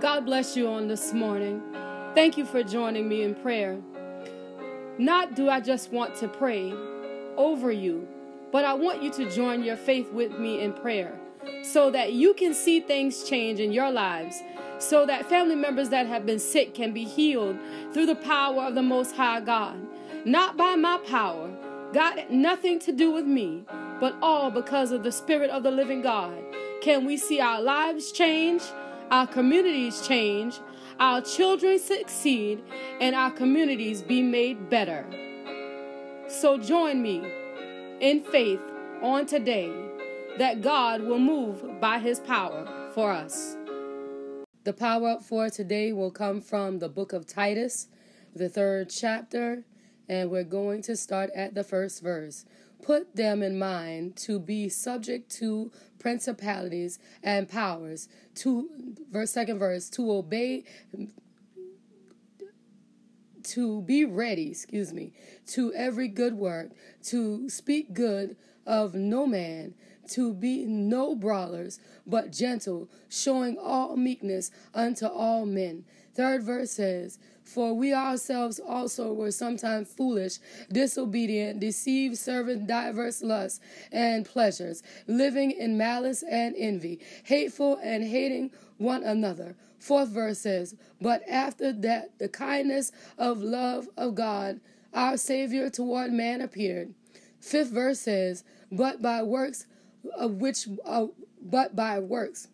God bless you on this morning. Thank you for joining me in prayer. Not do I just want to pray over you, but I want you to join your faith with me in prayer so that you can see things change in your lives, so that family members that have been sick can be healed through the power of the Most High God. Not by my power, God, nothing to do with me, but all because of the Spirit of the living God. Can we see our lives change, our communities change, our children succeed, and our communities be made better? So join me in faith on today that God will move by his power for us. The power up for today will come from the book of Titus, the third chapter, and we're going to start at the first verse. Put them in mind to be subject to principalities and powers, to verse second verse, to obey to be ready, excuse me, to every good work, to speak good of no man, to be no brawlers, but gentle, showing all meekness unto all men. Third verse says, For we ourselves also were sometimes foolish, disobedient, deceived, serving diverse lusts and pleasures, living in malice and envy, hateful and hating one another. Fourth verse says, But after that the kindness of love of God, our Savior toward man appeared. Fifth verse says, But by works of which uh, but by works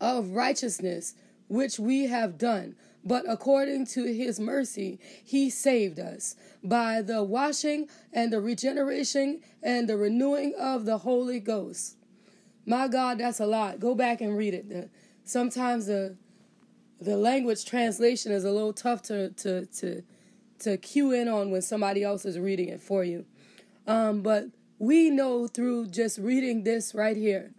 of righteousness which we have done but according to his mercy he saved us by the washing and the regeneration and the renewing of the holy ghost. My god that's a lot. Go back and read it. Sometimes the the language translation is a little tough to to to to cue in on when somebody else is reading it for you. Um, but we know through just reading this right here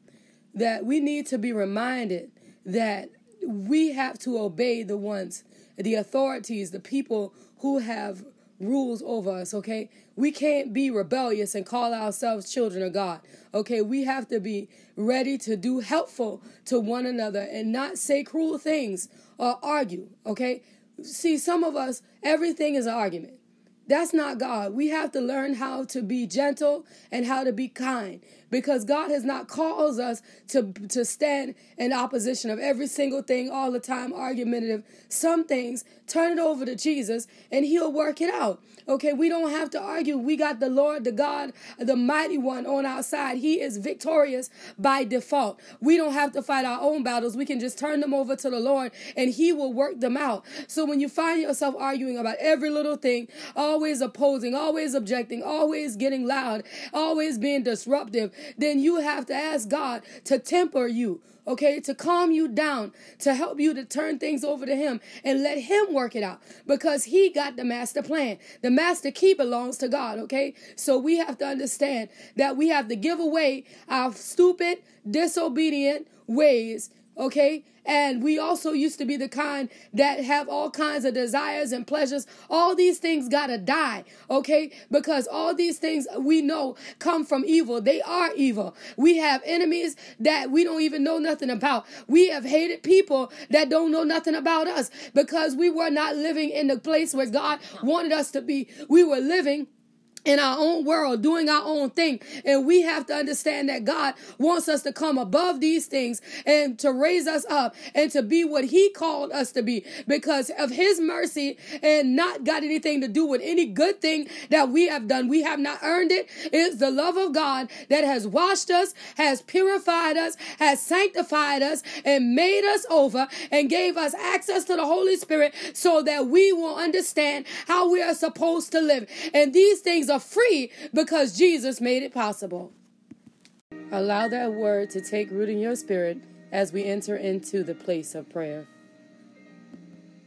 that we need to be reminded that we have to obey the ones, the authorities, the people who have rules over us, okay? We can't be rebellious and call ourselves children of God, okay? We have to be ready to do helpful to one another and not say cruel things or argue, okay? See, some of us, everything is an argument. That's not God. We have to learn how to be gentle and how to be kind because God has not called us to, to stand in opposition of every single thing all the time, argumentative. Some things, turn it over to Jesus and he'll work it out. Okay, we don't have to argue. We got the Lord, the God, the mighty one on our side. He is victorious by default. We don't have to fight our own battles. We can just turn them over to the Lord and he will work them out. So when you find yourself arguing about every little thing, always opposing, always objecting, always getting loud, always being disruptive, then you have to ask God to temper you, okay, to calm you down, to help you to turn things over to Him and let Him work it out because He got the master plan. The master key belongs to God, okay? So we have to understand that we have to give away our stupid, disobedient ways okay? And we also used to be the kind that have all kinds of desires and pleasures. All these things gotta die, okay? Because all these things we know come from evil. They are evil. We have enemies that we don't even know nothing about. We have hated people that don't know nothing about us because we were not living in the place where God wanted us to be. We were living in our own world, doing our own thing. And we have to understand that God wants us to come above these things and to raise us up and to be what He called us to be because of His mercy and not got anything to do with any good thing that we have done. We have not earned it. It's the love of God that has washed us, has purified us, has sanctified us, and made us over and gave us access to the Holy Spirit so that we will understand how we are supposed to live. And these things are free because Jesus made it possible. Allow that word to take root in your spirit as we enter into the place of prayer.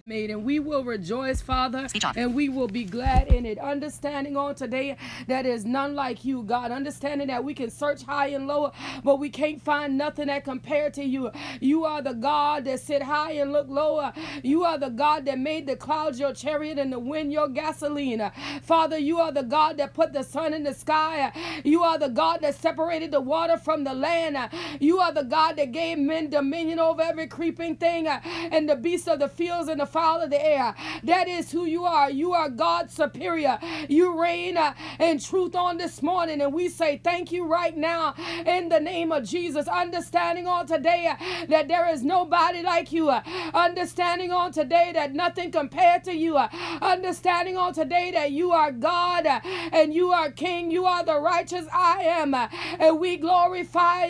Made and we will rejoice father and we will be glad in it. Understanding on today that is none like you god. Understanding that we can search high and low but we can't find nothing that compared to you. You are the god that sit high and look lower. You are the god that made the clouds your chariot and the wind your gasoline. Father you are the god that put the sun in the sky. You are the god that separated the water from the land. You are the god that gave men dominion over every creeping thing. And the beasts of the fields and the fowl of the air. That is who you are. You are God superior. You reign uh, in truth on this morning. And we say thank you right now in the name of Jesus. Understanding on today uh, that there is nobody like you. Uh, understanding on today that nothing compared to you. Uh, understanding on today that you are God uh, and you are King. You are the righteous I am. Uh, and we glorify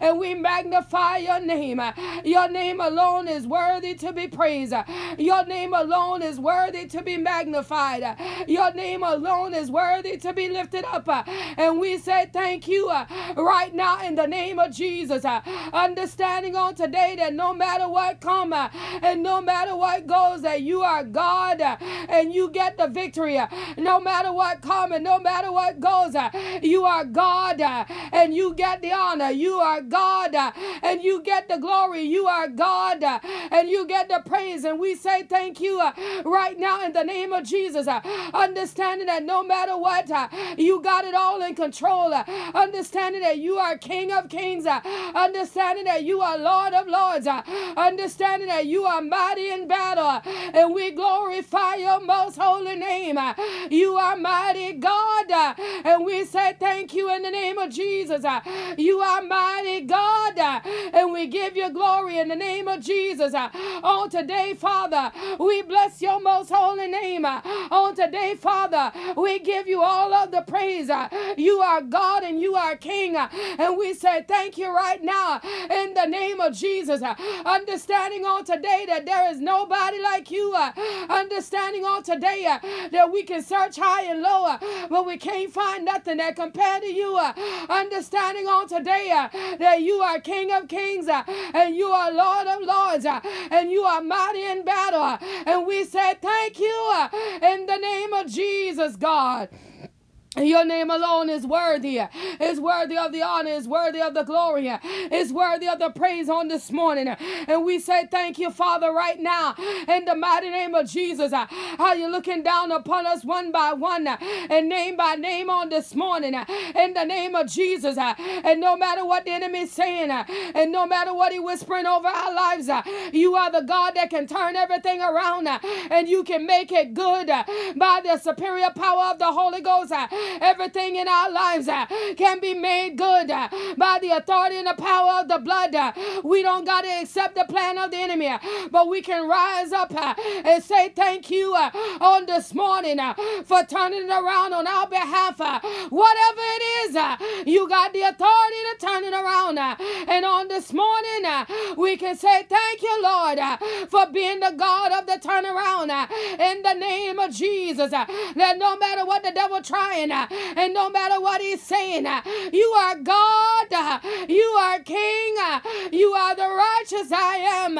and we magnify your name. Your name alone is worthy to be praised. Your name alone is worthy to be magnified. Your name alone is worthy to be lifted up. And we say thank you uh, right now in the name of Jesus. Uh, understanding on today that no matter what come and no matter what goes, that you are God and you get the victory. No matter what come and no matter what goes, you are God and you get the honor. You are God and you get the glory. You are God and you get the praise. And we say thank you uh, right now in the name of Jesus. Uh, understanding that no matter what, uh, you got it all in control. Uh, understanding that you are King of Kings. Uh, understanding that you are Lord of Lords. Uh, understanding that you are mighty in battle. and we glorify your most holy name. you are mighty God. and we say thank you in the name of Jesus. you are mighty God. and we give you glory in the name of Jesus. on today, Father, we bless your most holy name. On today, Father, we give you all of the praise. You are God and you are King. And we say thank you right now in the name of Jesus. Understanding on today that there is nobody like you. Understanding on today that we can search high and low, but we can't find nothing that compared to you. Understanding on today that you are King of kings and you are Lord of lords and you are mighty in battle. And we say thank you uh, in the name of Jesus, God. Your name alone is worthy, is worthy of the honor, is worthy of the glory, is worthy of the praise on this morning. And we say thank you, Father, right now, in the mighty name of Jesus. How you looking down upon us one by one and name by name on this morning, in the name of Jesus. And no matter what the enemy is saying, and no matter what he whispering over our lives, you are the God that can turn everything around, and you can make it good by the superior power of the Holy Ghost. Everything in our lives uh, can be made good uh, by the authority and the power of the blood. Uh, we don't got to accept the plan of the enemy, uh, but we can rise up uh, and say thank you uh, on this morning for turning it around on our behalf. Whatever it is, you got the authority to turn it around. And on this morning, we can say thank you, Lord, for being the God of the turnaround in the name of Jesus. That no matter what the devil trying, Uh, and no matter what he's saying, uh, you are God, uh, you are King, you are the righteous I am.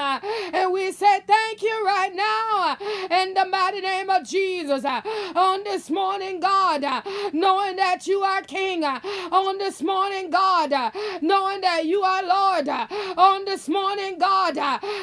And we say thank you right now in the mighty name of Jesus on this morning, God, knowing that you are King on this morning, God, knowing that you are Lord on this morning, God,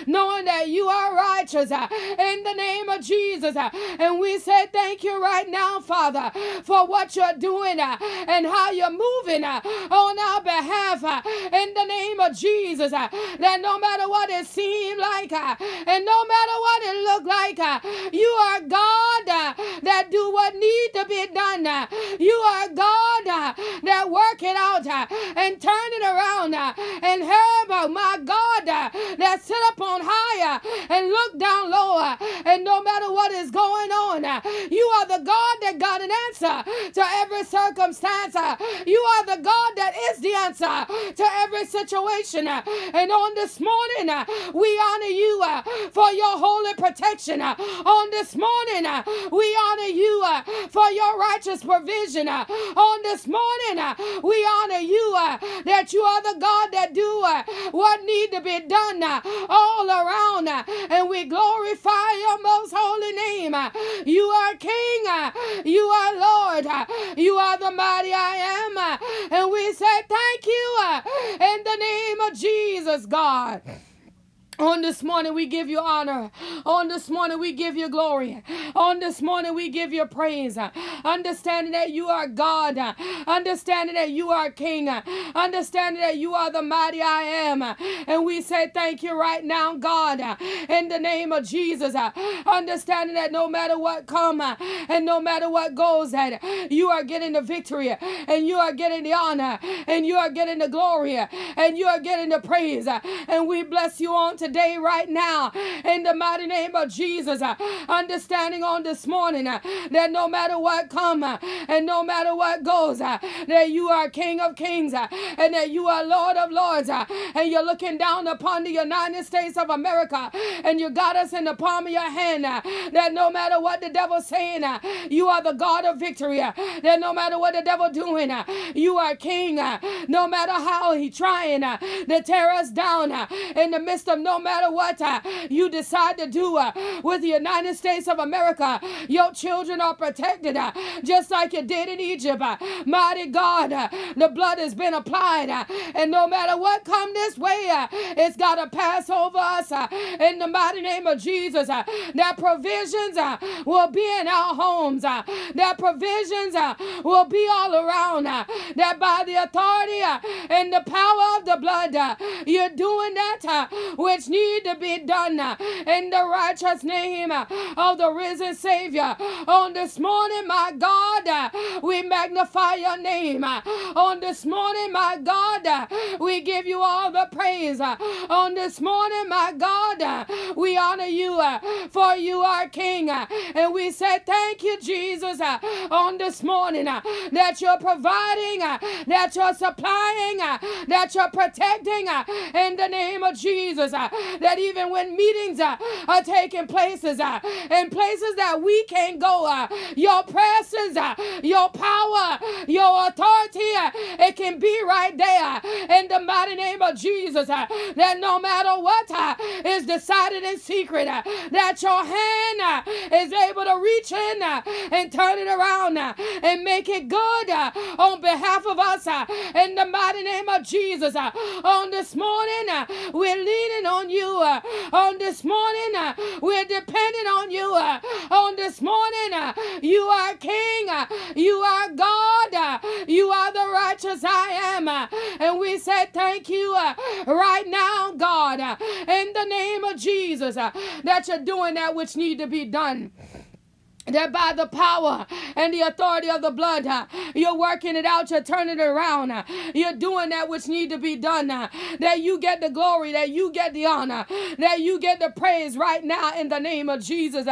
knowing that you are righteous in the name of Jesus. And we say thank you right now, Father, for what you're doing uh, and how you're moving uh, on our behalf uh, in the name of Jesus. Uh, that no matter what it seemed like uh, and no matter what it looked like, uh, you are God that do what need to be done. You are God that work it out and turn it around and help, my God, that sit up on higher and look down lower. And no matter what is going on, you are the God that got an answer to every circumstance. Uh, you are the God that is the answer to every situation. Uh, and on this morning, uh, we honor you for your holy protection. On this morning, we honor you for your righteous provision. On this morning, we honor you that you are the God that do what need to be done all around and we glorify most holy name. You are King, you are Lord, you are the mighty I am, and we say thank you in the name of Jesus, God. On this morning, we give you honor. On this morning, we give you glory. On this morning, we give you praise. Understanding that you are God. Understanding that you are King. Understanding that you are the mighty I am. And we say thank you right now, God, in the name of Jesus. Understanding that no matter what come and no matter what goes, that you are getting the victory and you are getting the honor and you are getting the glory and you are getting the praise. And we bless you on today, right now, in the mighty name of Jesus. Uh, understanding on this morning uh, that no matter what come uh, and no matter what goes, uh, that you are King of Kings uh, and that you are Lord of Lords, uh, and you're looking down upon the United States of America, and you got us in the palm of your hand. That no matter what the devil's saying, you are the God of victory. That no matter what the devil doing, you are King. No matter how he trying to tear us down in the midst of no no matter what uh, you decide to do uh, with the United States of America, your children are protected uh, just like you did in Egypt. Uh, mighty God, uh, the blood has been applied, uh, and no matter what come this way, it's got to pass over us in the mighty name of Jesus. that provisions will be in our homes, that provisions will be all around, that by the authority and the power of the blood, you're doing that which which need to be done in the righteous name of the risen Savior. On this morning, my God, we magnify your name. On this morning, my God, we give you all the praise. On this morning, my God, we honor you for you are King. And we say thank you, Jesus, on this morning that you're providing, that you're supplying, that you're protecting in the name of Jesus that even when meetings uh, are taking places uh, in places that we can't go, uh, your presence, uh, your power, your authority, uh, it can be right there in the mighty name of Jesus. Uh, that no matter what uh, is decided in secret, uh, that your hand uh, is able to reach in uh, and turn it around uh, and make it good uh, on behalf of us uh, in the mighty name of Jesus. Uh, on this morning, uh, we're leaning on you uh, on this morning. Uh, we're depending on you uh, on this morning. Uh, you are King. Uh, you are God. Uh, you are the righteous I am. Uh, and we say thank you uh, right now, God, uh, in the name of Jesus, uh, that you're doing that which need to be done that by the power and the authority of the blood, uh, you're working it out, you're turning it around, uh, you're doing that which need to be done, uh, that you get the glory, that you get the honor, that you get the praise right now in the name of Jesus.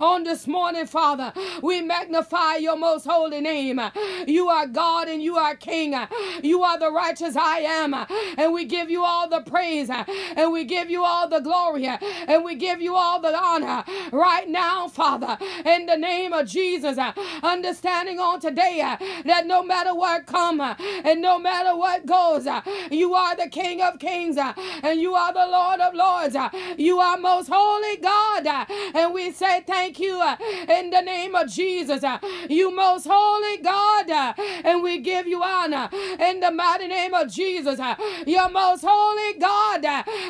On this morning, Father, we magnify your most holy name. You are God and you are King. You are the righteous I am, and we give you all the praise, and we give you all the glory, and we give you all the honor right now, Father, in the the name of Jesus. Uh, understanding on today uh, that no matter what come uh, and no matter what goes, uh, you are the King of Kings uh, and you are the Lord of Lords. Uh, you are most holy God. And we say thank you in the name of Jesus. You most holy God. And we give you honor in the mighty name of Jesus. You're most holy God.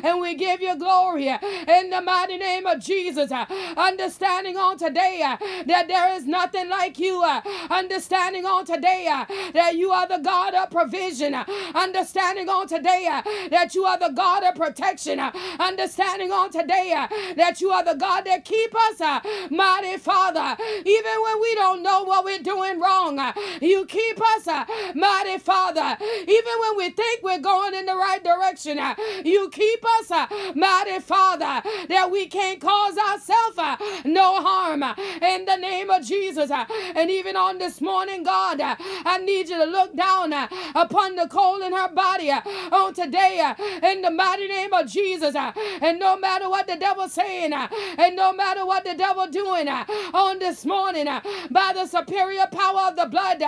And we give you glory in the mighty name of Jesus. Understanding on today that there is nothing like you. Uh, understanding on today uh, that you are the God of provision. Uh, understanding on today uh, that you are the God of protection. Uh, understanding on today uh, that you are the God that keep us, mighty Father. Even when we don't know what we're doing wrong, you keep us, mighty Father. Even when we think we're going in the right direction, you keep us, mighty Father, that we can't cause ourselves no harm. And the name of Jesus. Uh, and even on this morning, God, uh, I need you to look down uh, upon the coal in her body uh, on today uh, in the mighty name of Jesus. Uh, and no matter what the devil's saying, and no matter what the devil doing on this morning, by the superior power of the blood,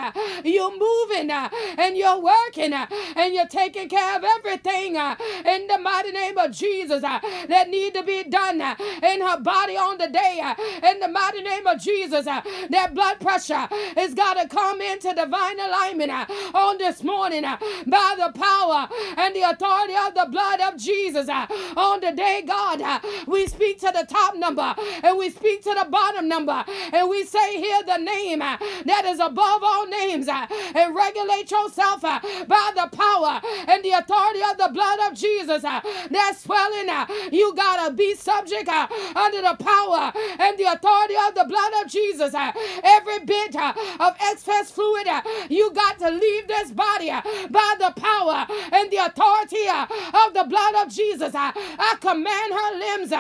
you're moving and you're working and you're taking care of everything in the mighty name of Jesus that need to be done in her body on the day. In the mighty name of Jesus, uh, that blood pressure has got to come into divine alignment uh, on this morning uh, by the power and the authority of the blood of Jesus. On the day, God, we speak to the top number and we speak to the bottom number and we say, Hear the name that is above all names and regulate yourself by the power and the authority of the blood of Jesus. That swelling, you gotta be subject under the power and the authority of the blood of Jesus. Uh, every bit uh, of excess fluid, uh, you got to leave this body by the power and the authority of the blood of Jesus. I command her limbs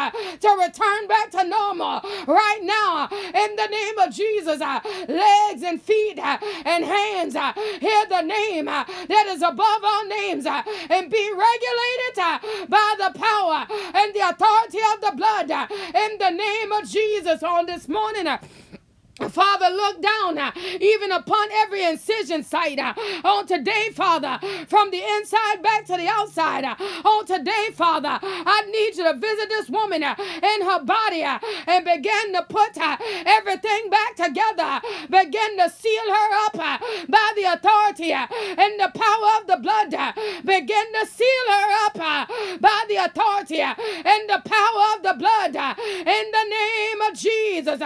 to return back to normal right now in the name of Jesus. Legs and feet and hands, hear the name that is above all names and be regulated by the power and the authority of the blood in the name of Jesus on this morning. Father, look down uh, even upon every incision site uh, on today, Father, from the inside back to the outside. Uh, on today, Father, I need you to visit this woman uh, in her body uh, and begin to put uh, everything back together. Begin to seal her up uh, by the authority uh, and the power of the blood. Begin to seal her up by the authority and the power of the blood. In the name of Jesus,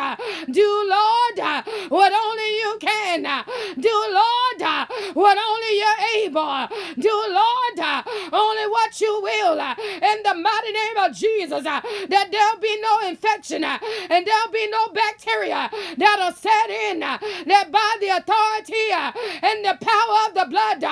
do Lord. Lord, uh, what only you can. uh, Do, Lord, uh, what only you're able. Uh, do, Lord, uh, only what you will. Uh, in the mighty name of Jesus, that there'll be no infection and there'll be no bacteria that'll set in. That by the authority and the power of the blood,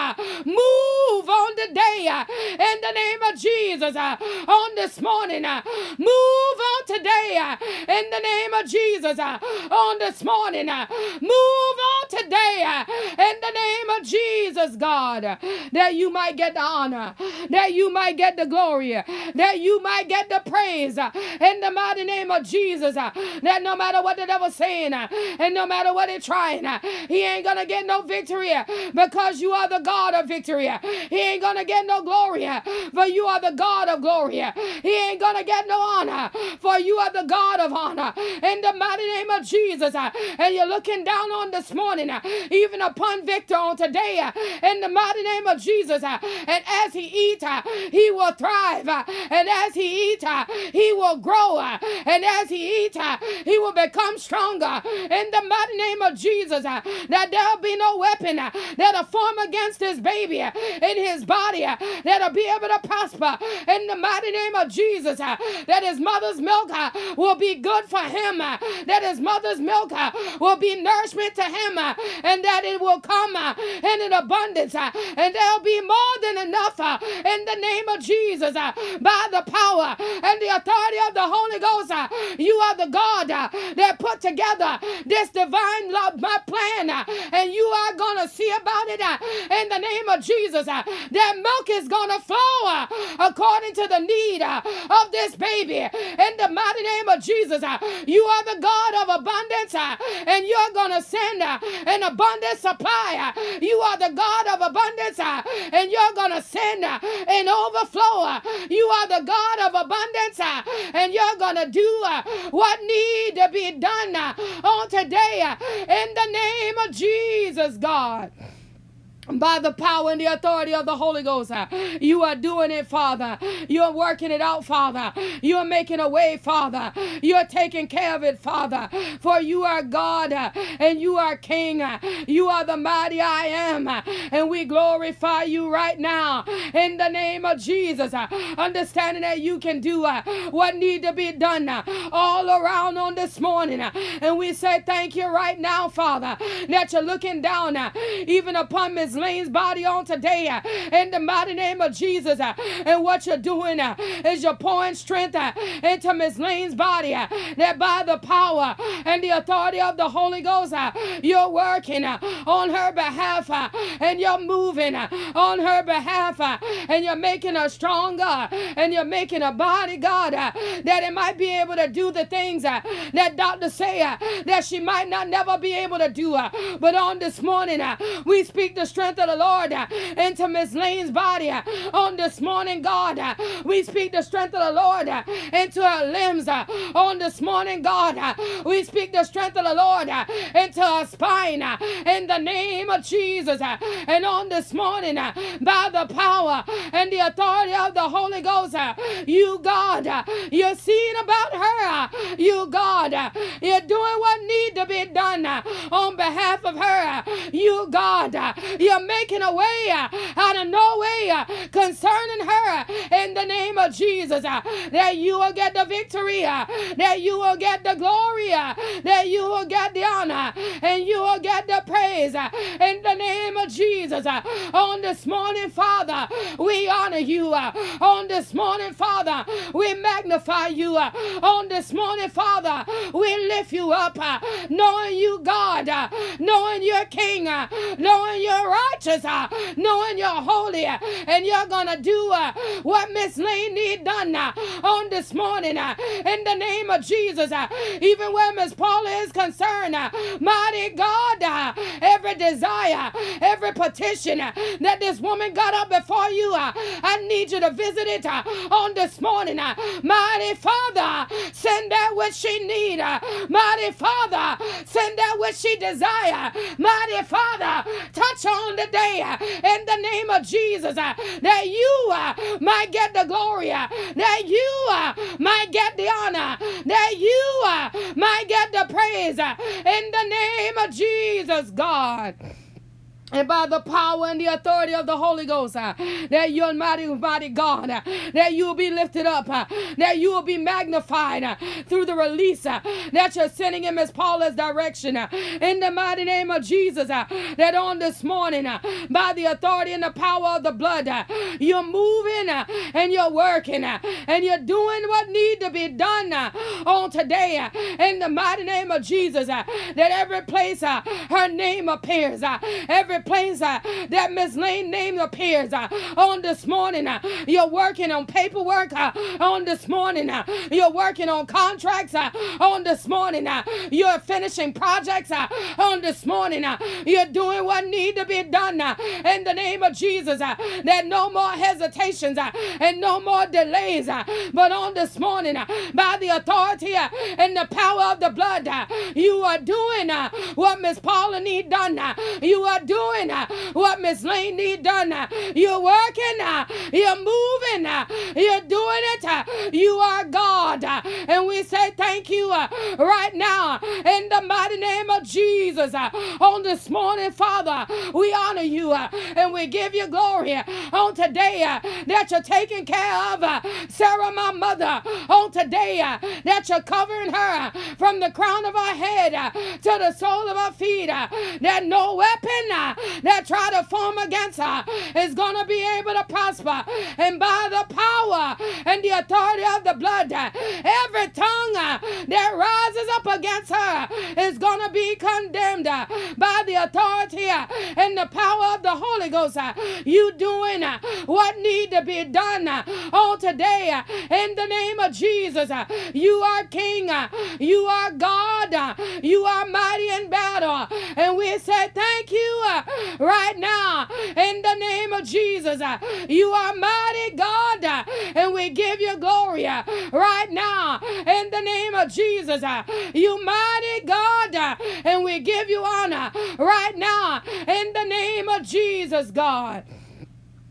move on today uh, in the name of Jesus. On this morning, move on today in the name of Jesus. On this morning, uh, move on today uh, in the name of Jesus, God, that you might get the honor, that you might get the glory, that you might get the praise uh, in the mighty name of Jesus. Uh, that no matter what the devil's saying uh, and no matter what he's trying, uh, he ain't gonna get no victory because you are the God of victory. He ain't gonna get no glory for you are the God of glory. He ain't gonna get no honor for you are the God of honor in the mighty name of Jesus. And you're looking down on this morning, uh, even upon Victor on today, uh, in the mighty name of Jesus. uh, And as he eats, uh, he will thrive. Uh, and as he eats, uh, he will grow. And as he eats, he will become stronger. In the mighty name of Jesus, that there'll be no weapon that'll form against his baby in his body that'll be able to prosper. In the mighty name of Jesus, that his mother's milk will be good for him. That his mother's milk will be nourishment to him. uh, And that it will come uh, in an abundance. uh, And there'll be more than enough uh, in the name of Jesus uh, by the power and the authority of the Holy Ghost. uh, You are the God uh, that put together this divine love, my plan, uh, and you are gonna see about it uh, in the name of Jesus. uh, That milk is gonna flow uh, according to the need uh, of this baby. In the mighty name of Jesus, uh, you are the God of abundance, uh, and you're gonna send uh, an abundant supply. uh, You are the God of abundance, uh, and you're gonna send uh, an overflow. You are the God of abundance, and you're gonna do uh, what need to be done on today in the name of Jesus, God by the power and the authority of the Holy Ghost. uh, You are doing it, Father. You're working it out, Father. You're making a way, Father. You're taking care of it, Father. For you are God uh, and you are King. uh, You are the mighty I am. And we glorify you right now in the name of Jesus. Understanding that you can do what need to be done all around on this morning. And we say thank you right now, Father, that you're looking down even upon Miss Layne's body on today uh, in the mighty name of Jesus. uh, And what you're doing uh, is you're pouring strength uh, into Miss Layne's body uh, that by the power and the authority of the Holy Ghost, uh, you're working on her behalf and you're moving on her behalf and you're making her stronger and you're making her body, God, that it might be able to do the things that doctors say that she might not never be able to do. But on this morning, we speak the strength strength of the Lord uh, into Miss Layne's body uh, on this morning, God. Uh, we speak the strength of the Lord into her limbs on this morning, God. We speak the strength of the Lord into her spine in the name of Jesus. And on this morning, by the power and the authority of the Holy Ghost, you, God, you're seeing about her. You, God, you're doing what needs to be done on behalf of her. You, God, you're making a way uh, out of no way uh, concerning her uh, in the name of Jesus. That you will get the victory, that you will get the glory, that you will get the honor, and you will get the praise in the name of Jesus. On this morning, Father, we honor you. On this morning, Father, we magnify you. On this morning, Father, we lift you up, knowing you, God, knowing you're King, knowing you're righteous, uh, knowing you're holy, uh, and you're gonna do uh, what Miss Layne need done on this morning in the name of Jesus. Even where Miss Paula is concerned, mighty God, every desire, every petition that this woman got up before you, I need you to visit it on this morning. Mighty Father, send that which she need. Mighty Father, send that which she desire. Mighty Father, touch on the day uh, in the name of Jesus uh, that you uh, might get the glory, that you might get the honor, that you might get the praise in the name of Jesus, God and by the power and the authority of the Holy Ghost, uh, that you mighty, mighty God, uh, that you will be lifted up, uh, that you will be magnified uh, through the release uh, that you're sending in Miss Paula's direction. uh, in the mighty name of Jesus, uh, that on this morning, uh, by the authority and the power of the blood, uh, you're moving uh, and you're working uh, and you're doing what need to be done uh, on today. uh, in the mighty name of Jesus, uh, that every place uh, her name appears, uh, every place uh, that Miss Layne name appears uh, on this morning. Uh, you're working on paperwork uh, on this morning. Uh, you're working on contracts uh, on this morning. You're finishing projects on this morning. You're doing what need to be done in the name of Jesus. That no more hesitations and no more delays. But on this morning, by the authority and the power of the blood, you are doing what Miss Paula need done. You are doing uh, what Miss Layne need done. Uh, you're working. Uh, you're moving. Uh, you're doing it. Uh, you are God. Uh, and we say thank you right now in the mighty name of Jesus. On this morning, Father, we honor you and we give you glory on today that you're taking care of Sara, my mother, on today that you're covering her from the crown of her head to the sole of her feet. that no weapon that try to form against her is going to be able to prosper. And by the power and the authority of the blood, every tongue that rises up against her is going to be condemned by the authority and the power of the Holy Ghost. You doing what need to be done on today in the name of Jesus. You are King. You are God. You are mighty in battle. And we say thank you right now in the name of Jesus. uh, You are mighty God. uh, And we give you glory uh, right now in the name of Jesus. You mighty God. And we give you honor right now in the name of Jesus, God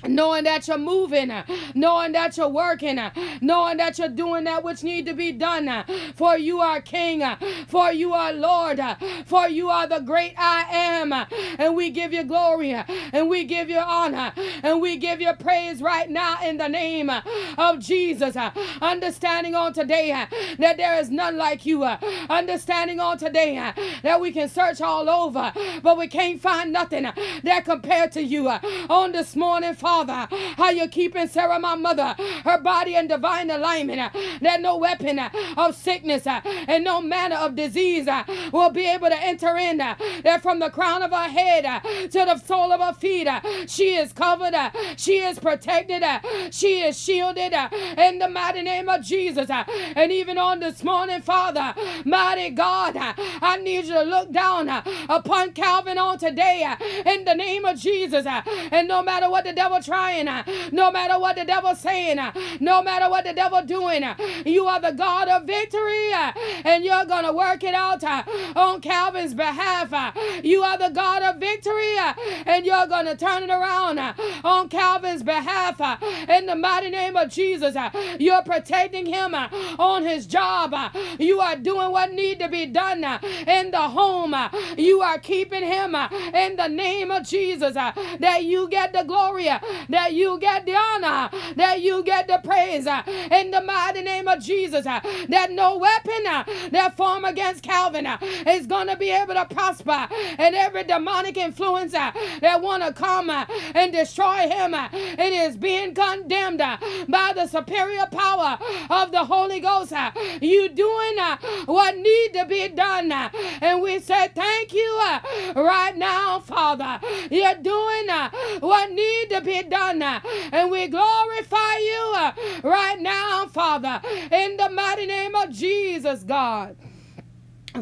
knowing that you're moving, uh, knowing that you're working, uh, knowing that you're doing that which need to be done. uh, For you are King, uh, for you are Lord, uh, for you are the great I am. Uh, and we give you glory, and we give you honor, and we give you praise right now in the name of Jesus. Understanding on today that there is none like you. Understanding on today that we can search all over, but we can't find nothing that compared to you. On this morning, Father. Father, how you're keeping Sara, my mother, her body in divine alignment, uh, that no weapon uh, of sickness uh, and no manner of disease will be able to enter in, that from the crown of her head to the sole of her feet, she is covered, she is protected, she is shielded in the mighty name of Jesus. And even on this morning, Father, mighty God, I need you to look down upon Calvan on today in the name of Jesus. And no matter what the devil trying, uh, no matter what the devil's saying, uh, no matter what the devil doing, uh, you are the God of victory, and you're gonna work it out on Calvan's behalf. You are the God of victory, and you're gonna turn it around on Calvan's behalf. In the mighty name of Jesus, you're protecting him on his job. You are doing what need to be done in the home. You are keeping him in the name of Jesus. That you get the glory, that you get the honor, that you get the praise uh, in the mighty name of Jesus. Uh, that no weapon uh, that form against Calvan is going to be able to prosper, and every demonic influence that want to come and destroy him, it is being condemned by the superior power of the Holy Ghost. You doing what need to be done, and we say thank you right now, Father. You're doing what need to be done, uh, and we glorify you uh, right now, Father, in the mighty name of Jesus, God.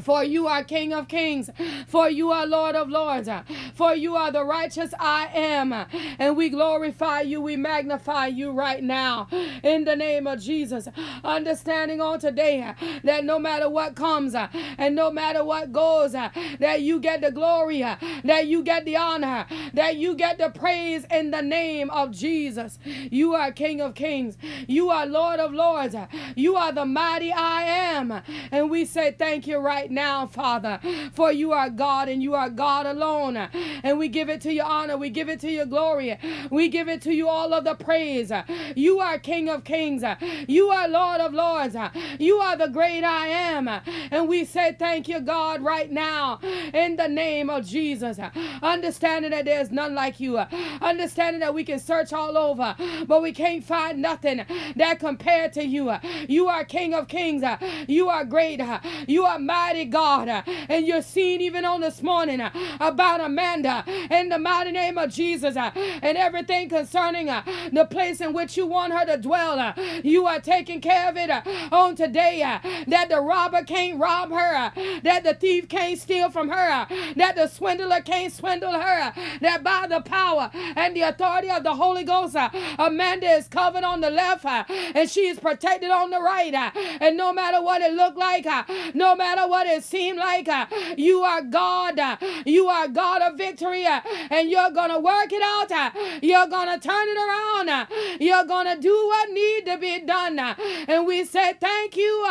For you are King of kings, for you are Lord of lords, for you are the righteous I am. And we glorify you, we magnify you right now in the name of Jesus. Understanding on today that no matter what comes and no matter what goes, that you get the glory, that you get the honor, that you get the praise in the name of Jesus. You are King of kings, you are Lord of lords, you are the mighty I am. And we say thank you right right now, Father, for you are God and you are God alone. And we give it to your honor, we give it to your glory, we give it to you all of the praise. You are King of kings, you are Lord of lords, you are the great I am. And we say thank you, God, right now in the name of Jesus. Understanding that there's none like you, understanding that we can search all over, but we can't find nothing that compared to you. You are King of kings, you are great, you are mighty mighty God. And you're seeing even on this morning uh, about Amanda in the mighty name of Jesus uh, and everything concerning uh, the place in which you want her to dwell. You are taking care of it on today that the robber can't rob her, that the thief can't steal from her, that the swindler can't swindle her, that by the power and the authority of the Holy Ghost, Amanda is covered on the left and she is protected on the right. And no matter what it looked like, no matter what it seemed like. Uh, you are God. Uh, you are God of victory. Uh, and you're going to work it out. Uh, you're going to turn it around. Uh, you're going to do what need to be done. Uh, and we say thank you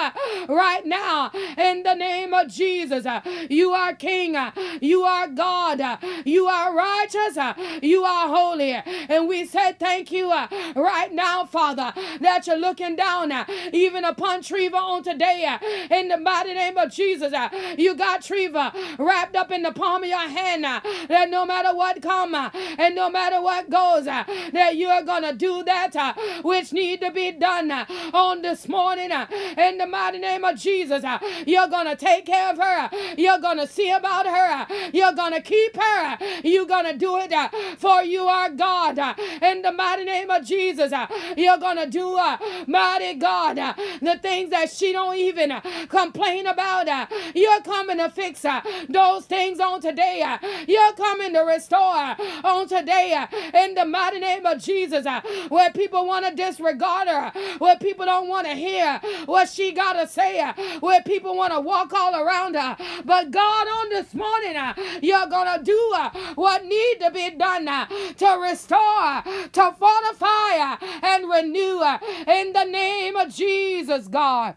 right now in the name of Jesus. You are King. You are God. You are righteous. You are holy. And we say thank you right now, Father, that you're looking down even upon Trevva on today in the mighty name of Jesus. Jesus. Uh, you got Trevva wrapped up in the palm of your hand uh, that no matter what comes uh, and no matter what goes, uh, that you are going to do that uh, which need to be done uh, on this morning in the mighty name of Jesus. You're going to take care of her. You're going to see about her. You're going to keep her. You're going to do it for you are God in the mighty name of Jesus. You're going to do, mighty God, the things that she don't even complain about. Uh, you're coming to fix uh, those things on today. Uh, you're coming to restore uh, on today uh, in the mighty name of Jesus. Uh. Where people want to disregard her, where people don't want to hear what she got to say, where people want to walk all around her. But God, on this morning, you're going to do what need to be done to restore, to fortify, and renew in the name of Jesus, God.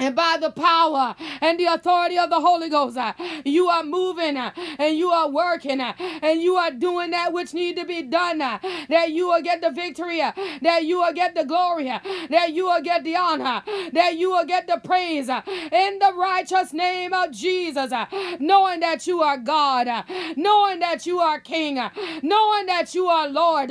And by the power and the authority of the Holy Ghost, uh, you are moving uh, and you are working uh, and you are doing that which need to be done. Uh, that you will get the victory, uh, that you will get the glory, uh, that you will get the honor, that you will get the praise in the righteous name of Jesus. Knowing that you are God, knowing that you are King, knowing that you are Lord,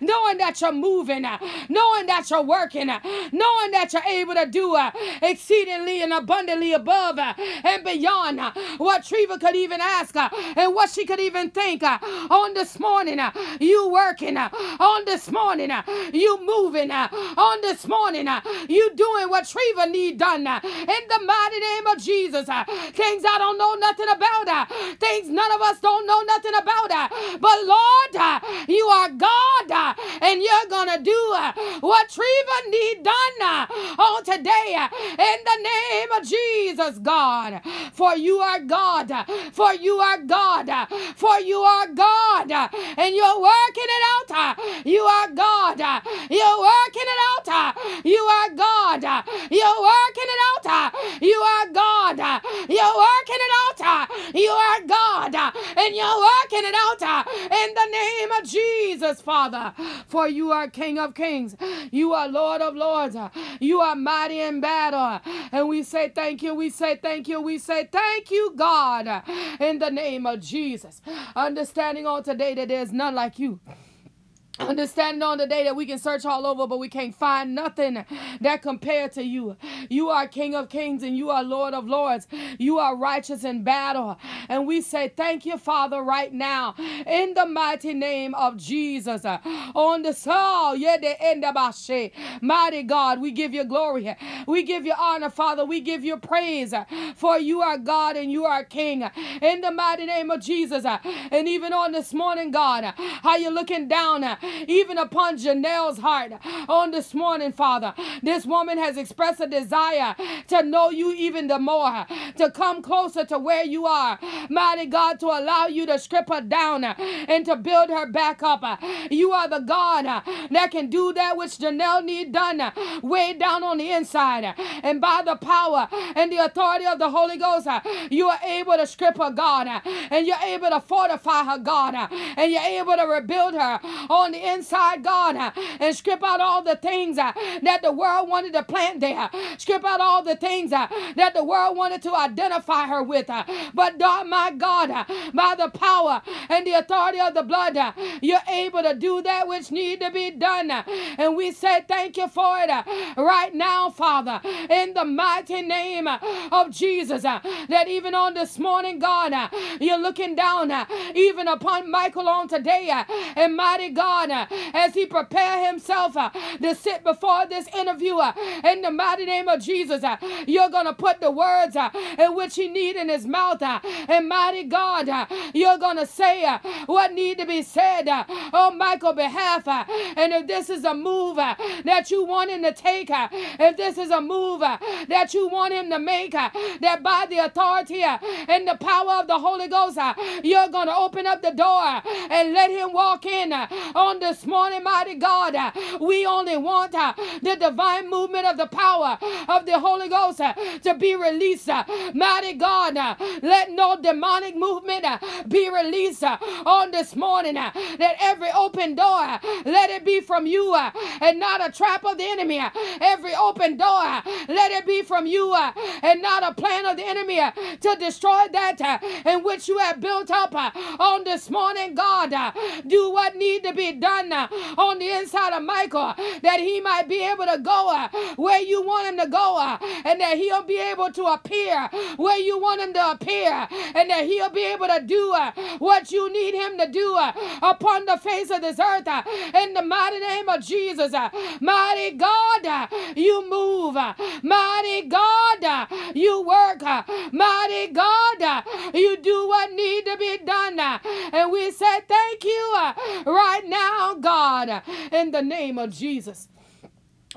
knowing that you're moving, knowing that you're working, knowing that you're able to do exceeding exceedingly and abundantly above uh, and beyond uh, what Trevva could even ask uh, and what she could even think uh, on this morning. Uh, you working uh, on this morning. You moving on this morning. You doing what Trevva need done in the mighty name of Jesus. Things I don't know nothing about. Things none of us don't know nothing about. But Lord, you are God and you're gonna do what Trevva need done on today in the name of Jesus, God. For you are God. For you are God. For you are God. And you're working it out. You are God. You're working it out. You are God. You're working it out. You are God. You're working it out. You are God. And you're working it out in the name of Jesus, Father. For you are King of kings. You are Lord of lords. You are mighty in battle. And we say thank you. We say thank you. We say thank you, God, in the name of Jesus. Understanding on today that there's none like you. Understanding on the day that we can search all over, but we can't find nothing that compared to you. You are King of Kings and you are Lord of Lords. You are righteous in battle. And we say thank you, Father, right now, in the mighty name of Jesus. On the soul, Mighty God, we give you glory. We give you honor, Father. We give you praise. For you are God and you are King. In the mighty name of Jesus. And even on this morning, God, how you looking down even upon Janelle's heart on this morning, Father. This woman has expressed a desire to know you even the more, to come closer to where you are. Mighty God, to allow you to strip her down and to build her back up. You are the God that can do that which Janelle need done way down on the inside. And by the power and the authority of the Holy Ghost, you are able to strip her, God, and you're able to fortify her, God, and you're able to rebuild her on the inside, God, uh, and strip out all the things uh, that the world wanted to plant there. Strip out all the things uh, that the world wanted to identify her with. Uh. But, God, my God, uh, by the power and the authority of the blood, uh, you're able to do that which need to be done. And we say thank you for it right now, Father, in the mighty name of Jesus. That even on this morning, God, you're looking down even upon Michael on today. And mighty God, Uh, as he prepare himself uh, to sit before this interviewer uh, in the mighty name of Jesus. Uh, you're going to put the words uh, in which he need in his mouth. Uh, and mighty God, you're going to say what need to be said on Michael's behalf. And if this is a move that you want him to take, if this is a move that you want him to make, that by the authority and the power of the Holy Ghost, you're going to open up the door and let him walk in on this morning, mighty God. We only want uh, the divine movement of the power of the Holy Ghost uh, to be released. Uh, mighty God, uh, let no demonic movement uh, be released uh, on this morning. That every open door, let it be from you and not a trap of the enemy. Every open door, let it be from you and not a plan of the enemy to destroy that in which you have built up on this morning, God. Do what need to be done uh, on the inside of Michael uh, that he might be able to go uh, where you want him to go uh, and that he'll be able to appear where you want him to appear and that he'll be able to do uh, what you need him to do uh, upon the face of this earth in the mighty name of Jesus. Mighty God, you move. Mighty God, you work. Mighty God, you do what need to be done. And we say thank you right now now, God, in the name of Jesus.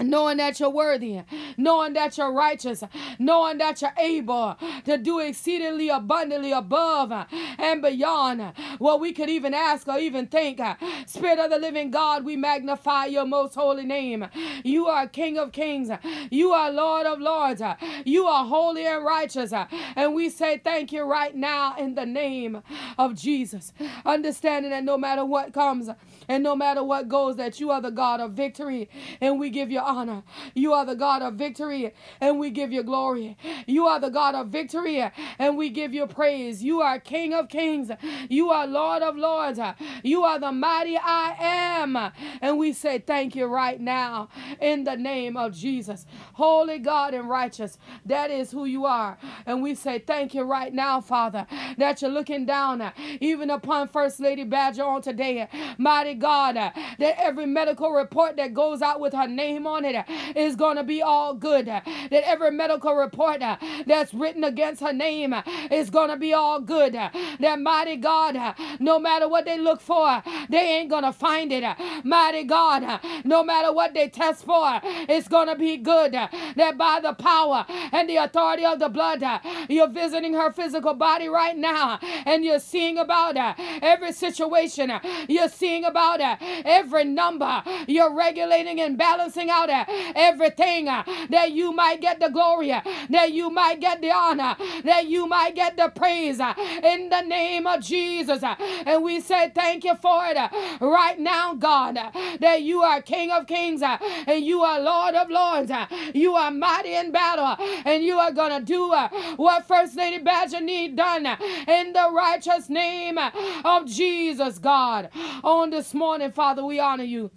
knowing that you're worthy, knowing that you're righteous, knowing that you're able to do exceedingly abundantly above and beyond what we could even ask or even think. Spirit of the living God, we magnify your most holy name. You are King of kings, you are Lord of lords, you are holy and righteous, and we say thank you right now in the name of Jesus. Understanding that no matter what comes and no matter what goes, that you are the God of victory, and we give you honor. You are the God of victory, and we give you glory. You are the God of victory, and we give you praise. You are King of kings. You are Lord of lords. You are the mighty I am. And we say thank you right now in the name of Jesus. Holy God and righteous, that is who you are. And we say thank you right now, Father, that you're looking down even upon First Lady Badger on today. Mighty God, uh, that every medical report that goes out with her name on it uh, is going to be all good. Uh, that every medical report that's written against her name is going to be all good. That mighty God, no matter what they look for, they ain't going to find it. Mighty God, no matter what they test for, it's going to be good. That by the power and the authority of the blood, you're visiting her physical body right now and you're seeing about every situation. You're seeing about Uh, every number. You're regulating and balancing out uh, everything uh, that you might get the glory, that you might get the honor, that you might get the praise in the name of Jesus. And we say thank you for it right now, God, that you are King of kings and you are Lord of lords. You are mighty in battle and you are going to do what First Lady Badger need done in the righteous name of Jesus, God. On this morning, Father, we honor you.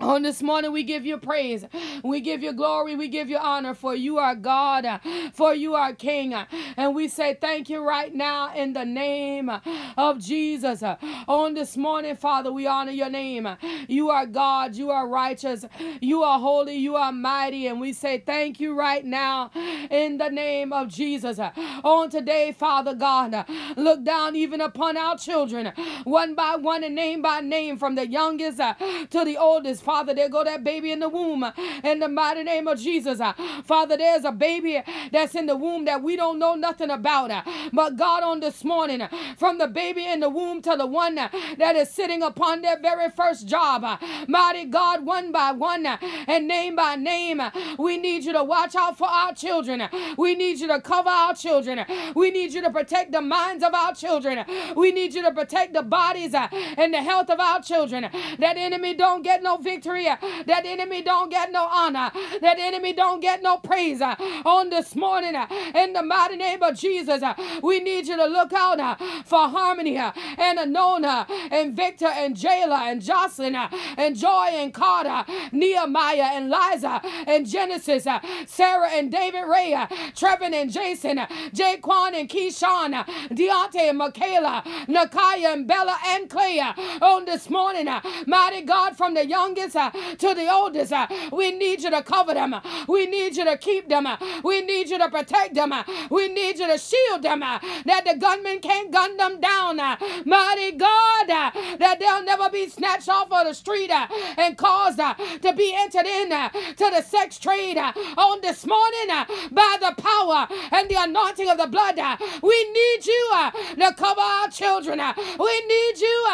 On this morning, we give you praise. We give you glory. We give you honor for you are God, for you are King. And we say thank you right now in the name of Jesus. On this morning, Father, we honor your name. You are God. You are righteous. You are holy. You are mighty. And we say thank you right now in the name of Jesus. On today, Father God, look down even upon our children, one by one and name by name, from the youngest to the oldest. Father, there go that baby in the womb in the mighty name of Jesus. Uh, Father, there's a baby that's in the womb that we don't know nothing about. Uh, but God, on this morning, uh, from the baby in the womb to the one that is sitting upon their very first job, mighty God, one by one and name by name, we need you to watch out for our children. We need you to cover our children. We need you to protect the minds of our children. We need you to protect the bodies and the health of our children. That enemy don't get no victory victory. Uh, that enemy don't get no honor. That enemy don't get no praise uh, on this morning. Uh, in the mighty name of Jesus, we need you to look out for Harmani and Anona and Victor and Jayla and Joslyn and Joy and Carter, Nehemiah and Liza and Genesis, Sara and David Ray, Trevin and Jason, JaQuan and KeShawn, Deante and Makayla, Nakya and Bella and Clay on this morning. Mighty God, from the youngest uh, to the oldest. Uh, we need you to cover them. Uh, we need you to keep them. Uh, we need you to protect them. Uh, we need you to shield them. That the gunmen can't gun them down. Mighty God, that they'll never be snatched off of the street and caused to be entered in to the sex trade on this morning by the power and the anointing of the blood. We need you to cover our children. We need you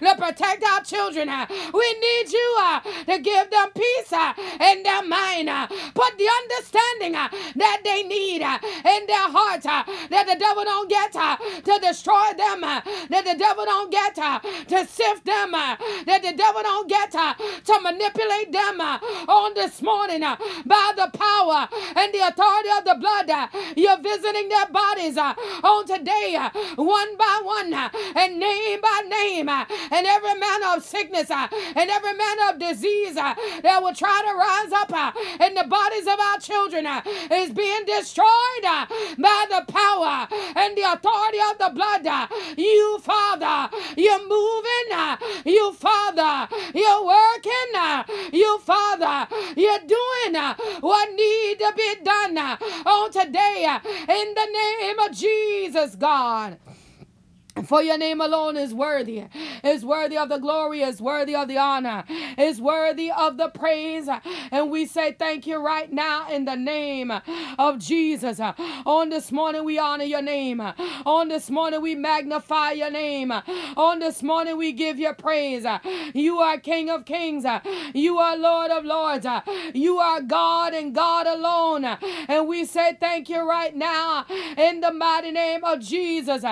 to protect our children. We need you to give them peace uh, in their mind. Uh, put the understanding uh, that they need uh, in their heart uh, that the devil don't get uh, to destroy them, that the devil don't get to sift them, that the devil don't get to manipulate them on this morning by the power and the authority of the blood. You're visiting their bodies on today, one by one, and name by name, and every manner of sickness and every manner of disease disease uh, that will try to rise up uh, in the bodies of our children uh, is being destroyed uh, by the power and the authority of the blood. Uh. You, Father, you're moving. Uh. You, Father, you're working. You, Father, you're doing what need to be done on today in the name of Jesus, God. For your name alone is worthy, is worthy of the glory, is worthy of the honor, is worthy of the praise. And we say thank you right now in the name of Jesus. On this morning, we honor your name. On this morning, we magnify your name. On this morning, we give you praise. You are King of kings. You are Lord of lords. You are God and God alone. And we say thank you right now in the mighty name of Jesus.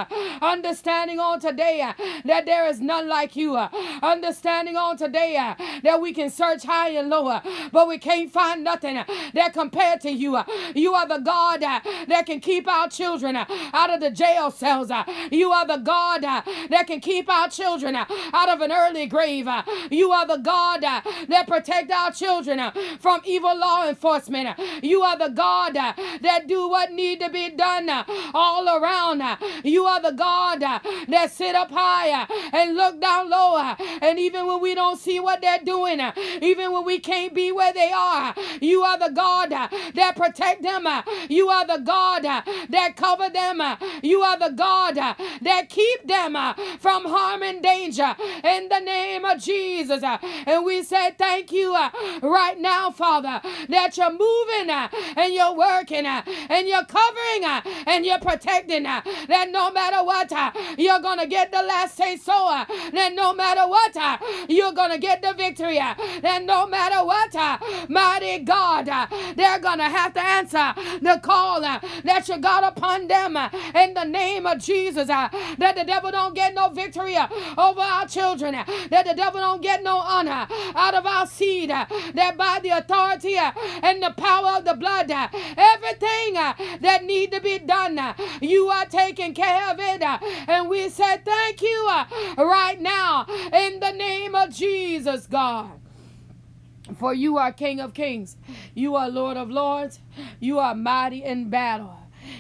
Understand understanding on today uh, that there is none like you. Uh, understanding on today uh, that we can search high and low, uh, but we can't find nothing uh, that compared to you. Uh, you are the God that can keep our children out of the jail cells. You are the God that can keep our children out of an early grave. You are the God that protect our children from evil law enforcement. You are the God that do what need to be done all around. You are the God that sit up higher and look down lower. And even when we don't see what they're doing, even when we can't be where they are, you are the God that protect them. You are the God that cover them. You are the God that keep them from harm and danger in the name of Jesus. And we say thank you right now, Father, that you're moving and you're working and you're covering and you're protecting that no matter what, you're going to get the last say so. Uh, that no matter what, uh, you're going to get the victory. Uh, that no matter what, uh, mighty God, uh, they're going to have to answer the call uh, that you got upon them in the name of Jesus. That the devil don't get no victory over our children. That the devil don't get no honor out of our seed. That by the authority and the power of the blood, everything that need to be done, you are taking care of it. And we say thank you uh, right now in the name of Jesus, God. For you are King of kings, you are Lord of lords, you are mighty in battle.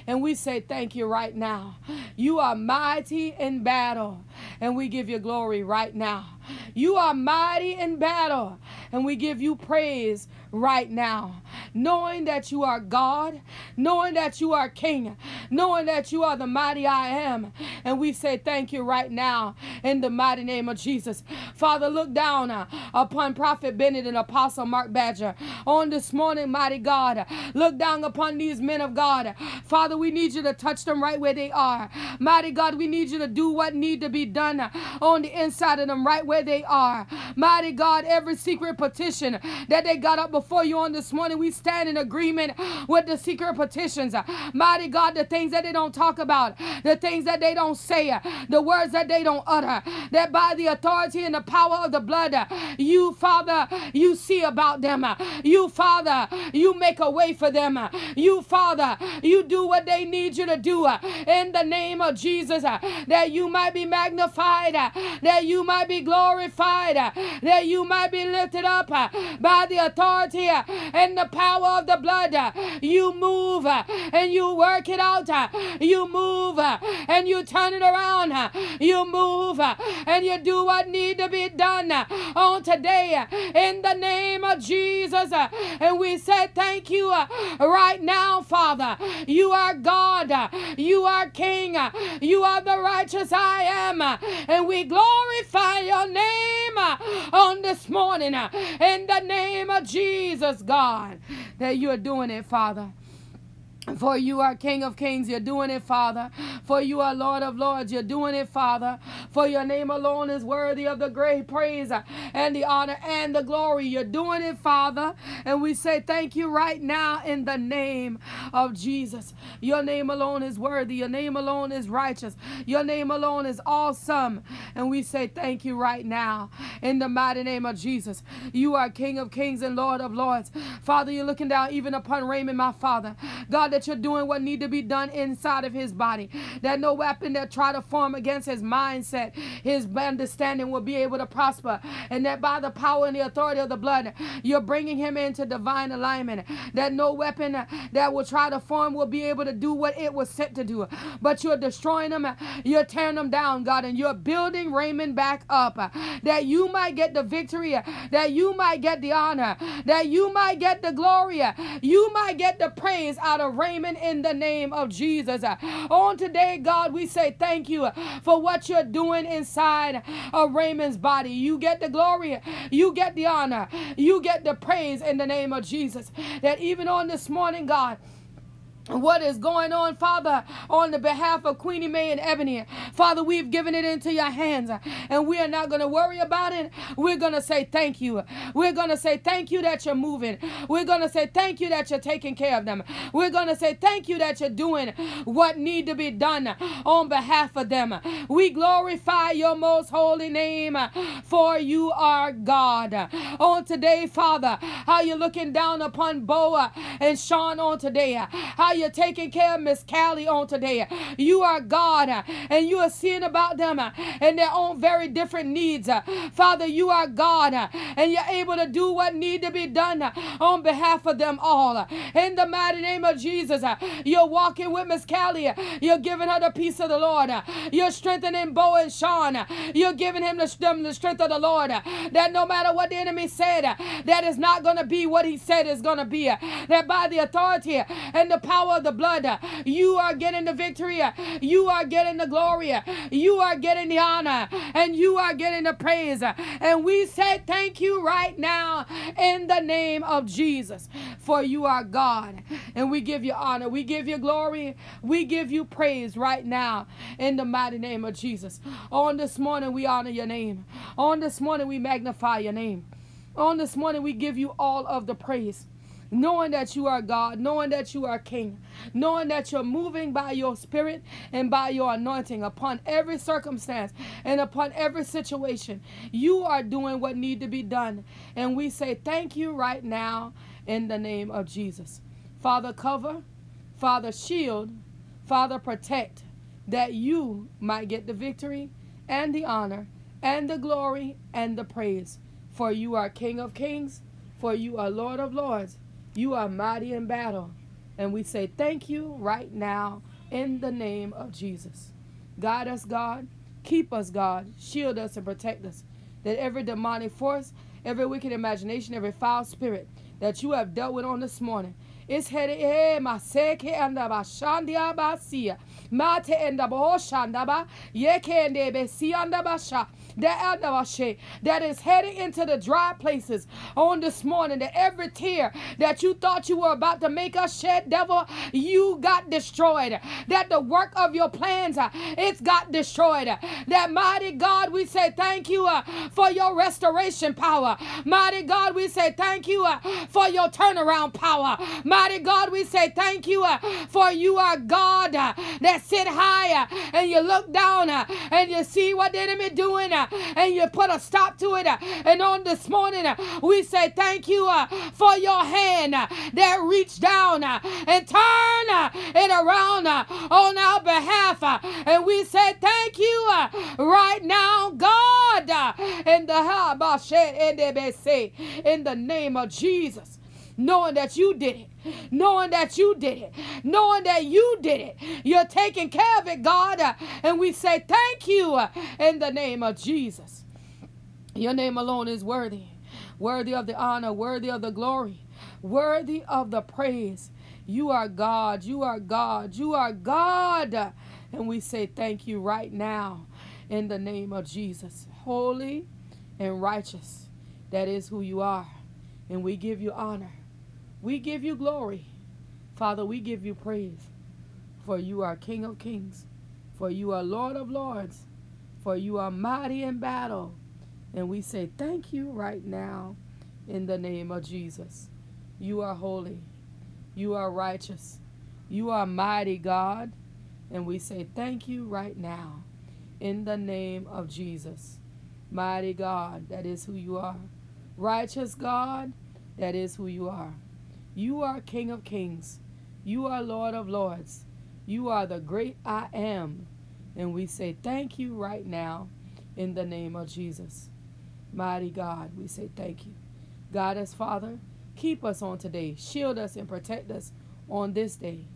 And we say thank you right now. You are mighty in battle, and we give you glory right now. You are mighty in battle, and we give you praise right now, knowing that you are God, knowing that you are King, knowing that you are the mighty I am. And we say thank you right now in the mighty name of Jesus. Father, look down uh, upon Prophet Bennett and Apostle Mark Badger on this morning, mighty God. Look down upon these men of God. Father, we need you to touch them right where they are. Mighty God, we need you to do what need to be done on the inside of them right where they are. Mighty God, every secret petition that they got up before you on this morning. We stand in agreement with the secret petitions. Mighty God, the things that they don't talk about, the things that they don't say, the words that they don't utter, that by the authority and the power of the blood, you, Father, you see about them. You, Father, you make a way for them. You, Father, you do what they need you to do in the name of Jesus, that you might be magnified, that you might be glorified, that you might be lifted up by the authority and the power of the blood. You move uh, and you work it out. Uh, you move uh, and you turn it around. You move and you do what need to be done on today in the name of Jesus. And we say thank you right now, Father. You are God. You are King. You are the righteous I am. And we glorify your name on this morning in the name of Jesus. Jesus, God, that you are doing it, Father. For you are King of Kings, you're doing it, Father. For you are Lord of Lords, you're doing it, Father. For your name alone is worthy of the great praise and the honor and the glory. You're doing it, Father. And we say thank you right now in the name of Jesus. Your name alone is worthy, your name alone is righteous, your name alone is awesome. And we say thank you right now in the mighty name of Jesus. You are King of Kings and Lord of Lords. Father, you're looking down even upon Raymond, my Father. God, that you're doing what need to be done inside of his body. That no weapon that try to form against his mindset, his understanding will be able to prosper. And that by the power and the authority of the blood, you're bringing him into divine alignment. That no weapon that will try to form will be able to do what it was sent to do. But you're destroying them, you're tearing them down, God, and you're building Raymond back up. That you might get the victory, that you might get the honor, that you might get the glory, you might get the praise out of Raymond in the name of Jesus. On today, God, we say thank you for what you're doing inside of Raymond's body. You get the glory, you get the honor, you get the praise in the name of Jesus. That even on this morning, God, what is going on, Father, on the behalf of Queenie Mae and Ebony. Father, we've given it into your hands and we are not going to worry about it. We're going to say thank you. We're going to say thank you that you're moving. We're going to say thank you that you're taking care of them. We're going to say thank you that you're doing what need to be done on behalf of them. We glorify your most holy name for you are God. On today, Father, how you're looking down upon Beau and Shawn on today. How you're taking care of Miss Callie on today. You are God uh, and you are seeing about them uh, and their own very different needs. Uh, Father, you are God and you're able to do what need to be done on behalf of them all. In the mighty name of Jesus, you're walking with Miss Callie. You're giving her the peace of the Lord. You're strengthening Beau and Shawn. You're giving him the, them the strength of the Lord. That no matter what the enemy said, that is not going to be what he said is going to be. That by the authority and the power power of the blood. You are getting the victory. You are getting the glory. You are getting the honor. And you are getting the praise. And we say thank you right now in the name of Jesus. For you are God. And we give you honor. We give you glory. We give you praise right now in the mighty name of Jesus. On this morning, we honor your name. On this morning, we magnify your name. On this morning, we give you all of the praise knowing that you are God, knowing that you are King, knowing that you're moving by your spirit and by your anointing upon every circumstance and upon every situation. You are doing what need to be done. And we say thank you right now in the name of Jesus. Father, cover, Father, shield, Father, protect, that you might get the victory and the honor and the glory and the praise. For you are King of kings, for you are Lord of lords, you are mighty in battle. And we say thank you right now in the name of Jesus. Guide us, God. Keep us, God. Shield us and protect us. That every demonic force, every wicked imagination, every foul spirit that you have dealt with on this morning, is headed. Eh, Mate enda bohoshandaba. Yekende besiandabasha. That is heading into the dry places on this morning. That every tear that you thought you were about to make us shed, devil, you got destroyed. That the work of your plans, uh, it's got destroyed. That mighty God, we say thank you uh, for your restoration power. Mighty God, we say thank you uh, for your turnaround power. Mighty God, we say thank you for you are God that sit higher and you look down and you see what the enemy doing and you put a stop to it. And on this morning, we say thank you uh, for your hand uh, that reached down uh, and turned it around on our behalf. And we say thank you right now, God, in the in the name of Jesus knowing that you did it, knowing that you did it, knowing that you did it. You're taking care of it, God. Uh, and we say thank you uh, in the name of Jesus. Your name alone is worthy, worthy of the honor, worthy of the glory, worthy of the praise. You are God, you are God, you are God. And we say thank you right now in the name of Jesus. Holy and righteous, that is who you are. And we give you honor. We give you glory. Father, we give you praise. For you are King of kings. For you are Lord of lords. For you are mighty in battle. And we say thank you right now in the name of Jesus. You are holy. You are righteous. You are mighty God. And we say thank you right now in the name of Jesus. Mighty God, that is who you are. Righteous God, that is who you are. You are King of kings. You are Lord of lords. You are the great I am. And we say thank you right now in the name of Jesus. Mighty God, we say thank you. God as Father, keep us on today. Shield us and protect us on this day.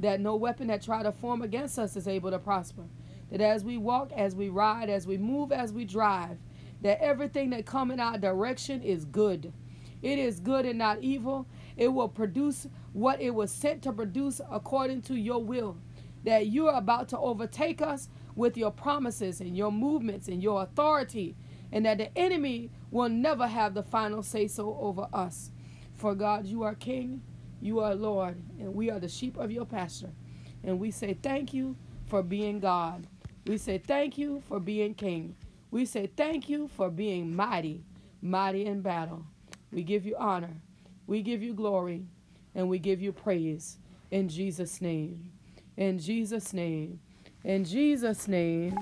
That no weapon that try to form against us is able to prosper. That as we walk, as we ride, as we move, as we drive, that everything that come in our direction is good. It is good and not evil it will produce what it was sent to produce according to your will. That you are about to overtake us with your promises and your movements and your authority, and that the enemy will never have the final say so over us. For God, you are King, you are Lord, and we are the sheep of your pasture. And we say thank you for being God. We say thank you for being King. We say thank you for being mighty, mighty in battle. We give you honor, we give you glory, and we give you praise in Jesus' name. In Jesus' name. In Jesus' name.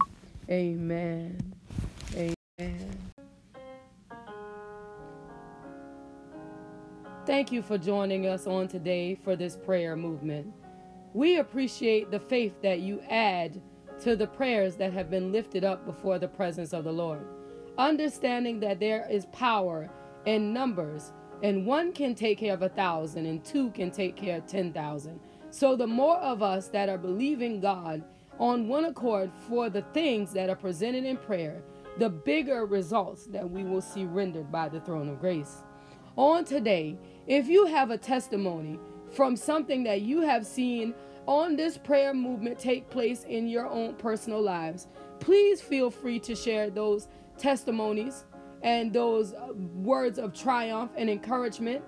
Amen. Amen. Thank you for joining us on today for this prayer movement. We appreciate the faith that you add to the prayers that have been lifted up before the presence of the Lord. Understanding that there is power in numbers, and one can take care of a thousand, and two can take care of ten thousand. So, the more of us that are believing God on one accord for the things that are presented in prayer, the bigger results that we will see rendered by the throne of grace. On today, if you have a testimony from something that you have seen on this prayer movement take place in your own personal lives, please feel free to share those testimonies and those uh, words of triumph and encouragement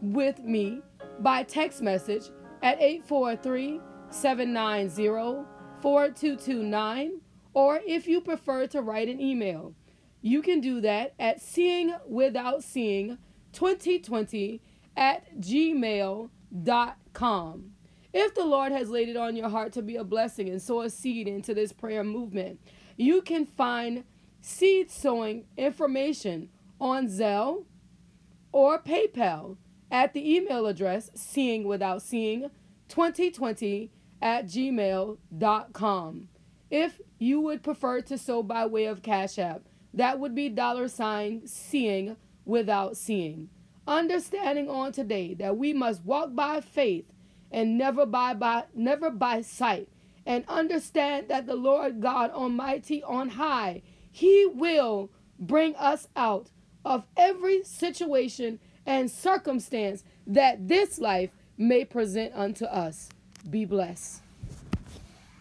with me by text message at 843 790 4229 or if you prefer to write an email. You can do that at seeing without seeing 2020 at gmail.com if the Lord has laid it on your heart to be a blessing and sow a seed into this prayer movement, you can find seed sowing information on Zelle or PayPal at the email address seeing without seeing 2020 at gmail.com. If you would prefer to sow by way of Cash App, that would be dollar sign seeing without seeing. Understanding on today that we must walk by faith and never by, by never by sight and understand that the Lord God Almighty on high he will bring us out of every situation and circumstance that this life may present unto us. Be blessed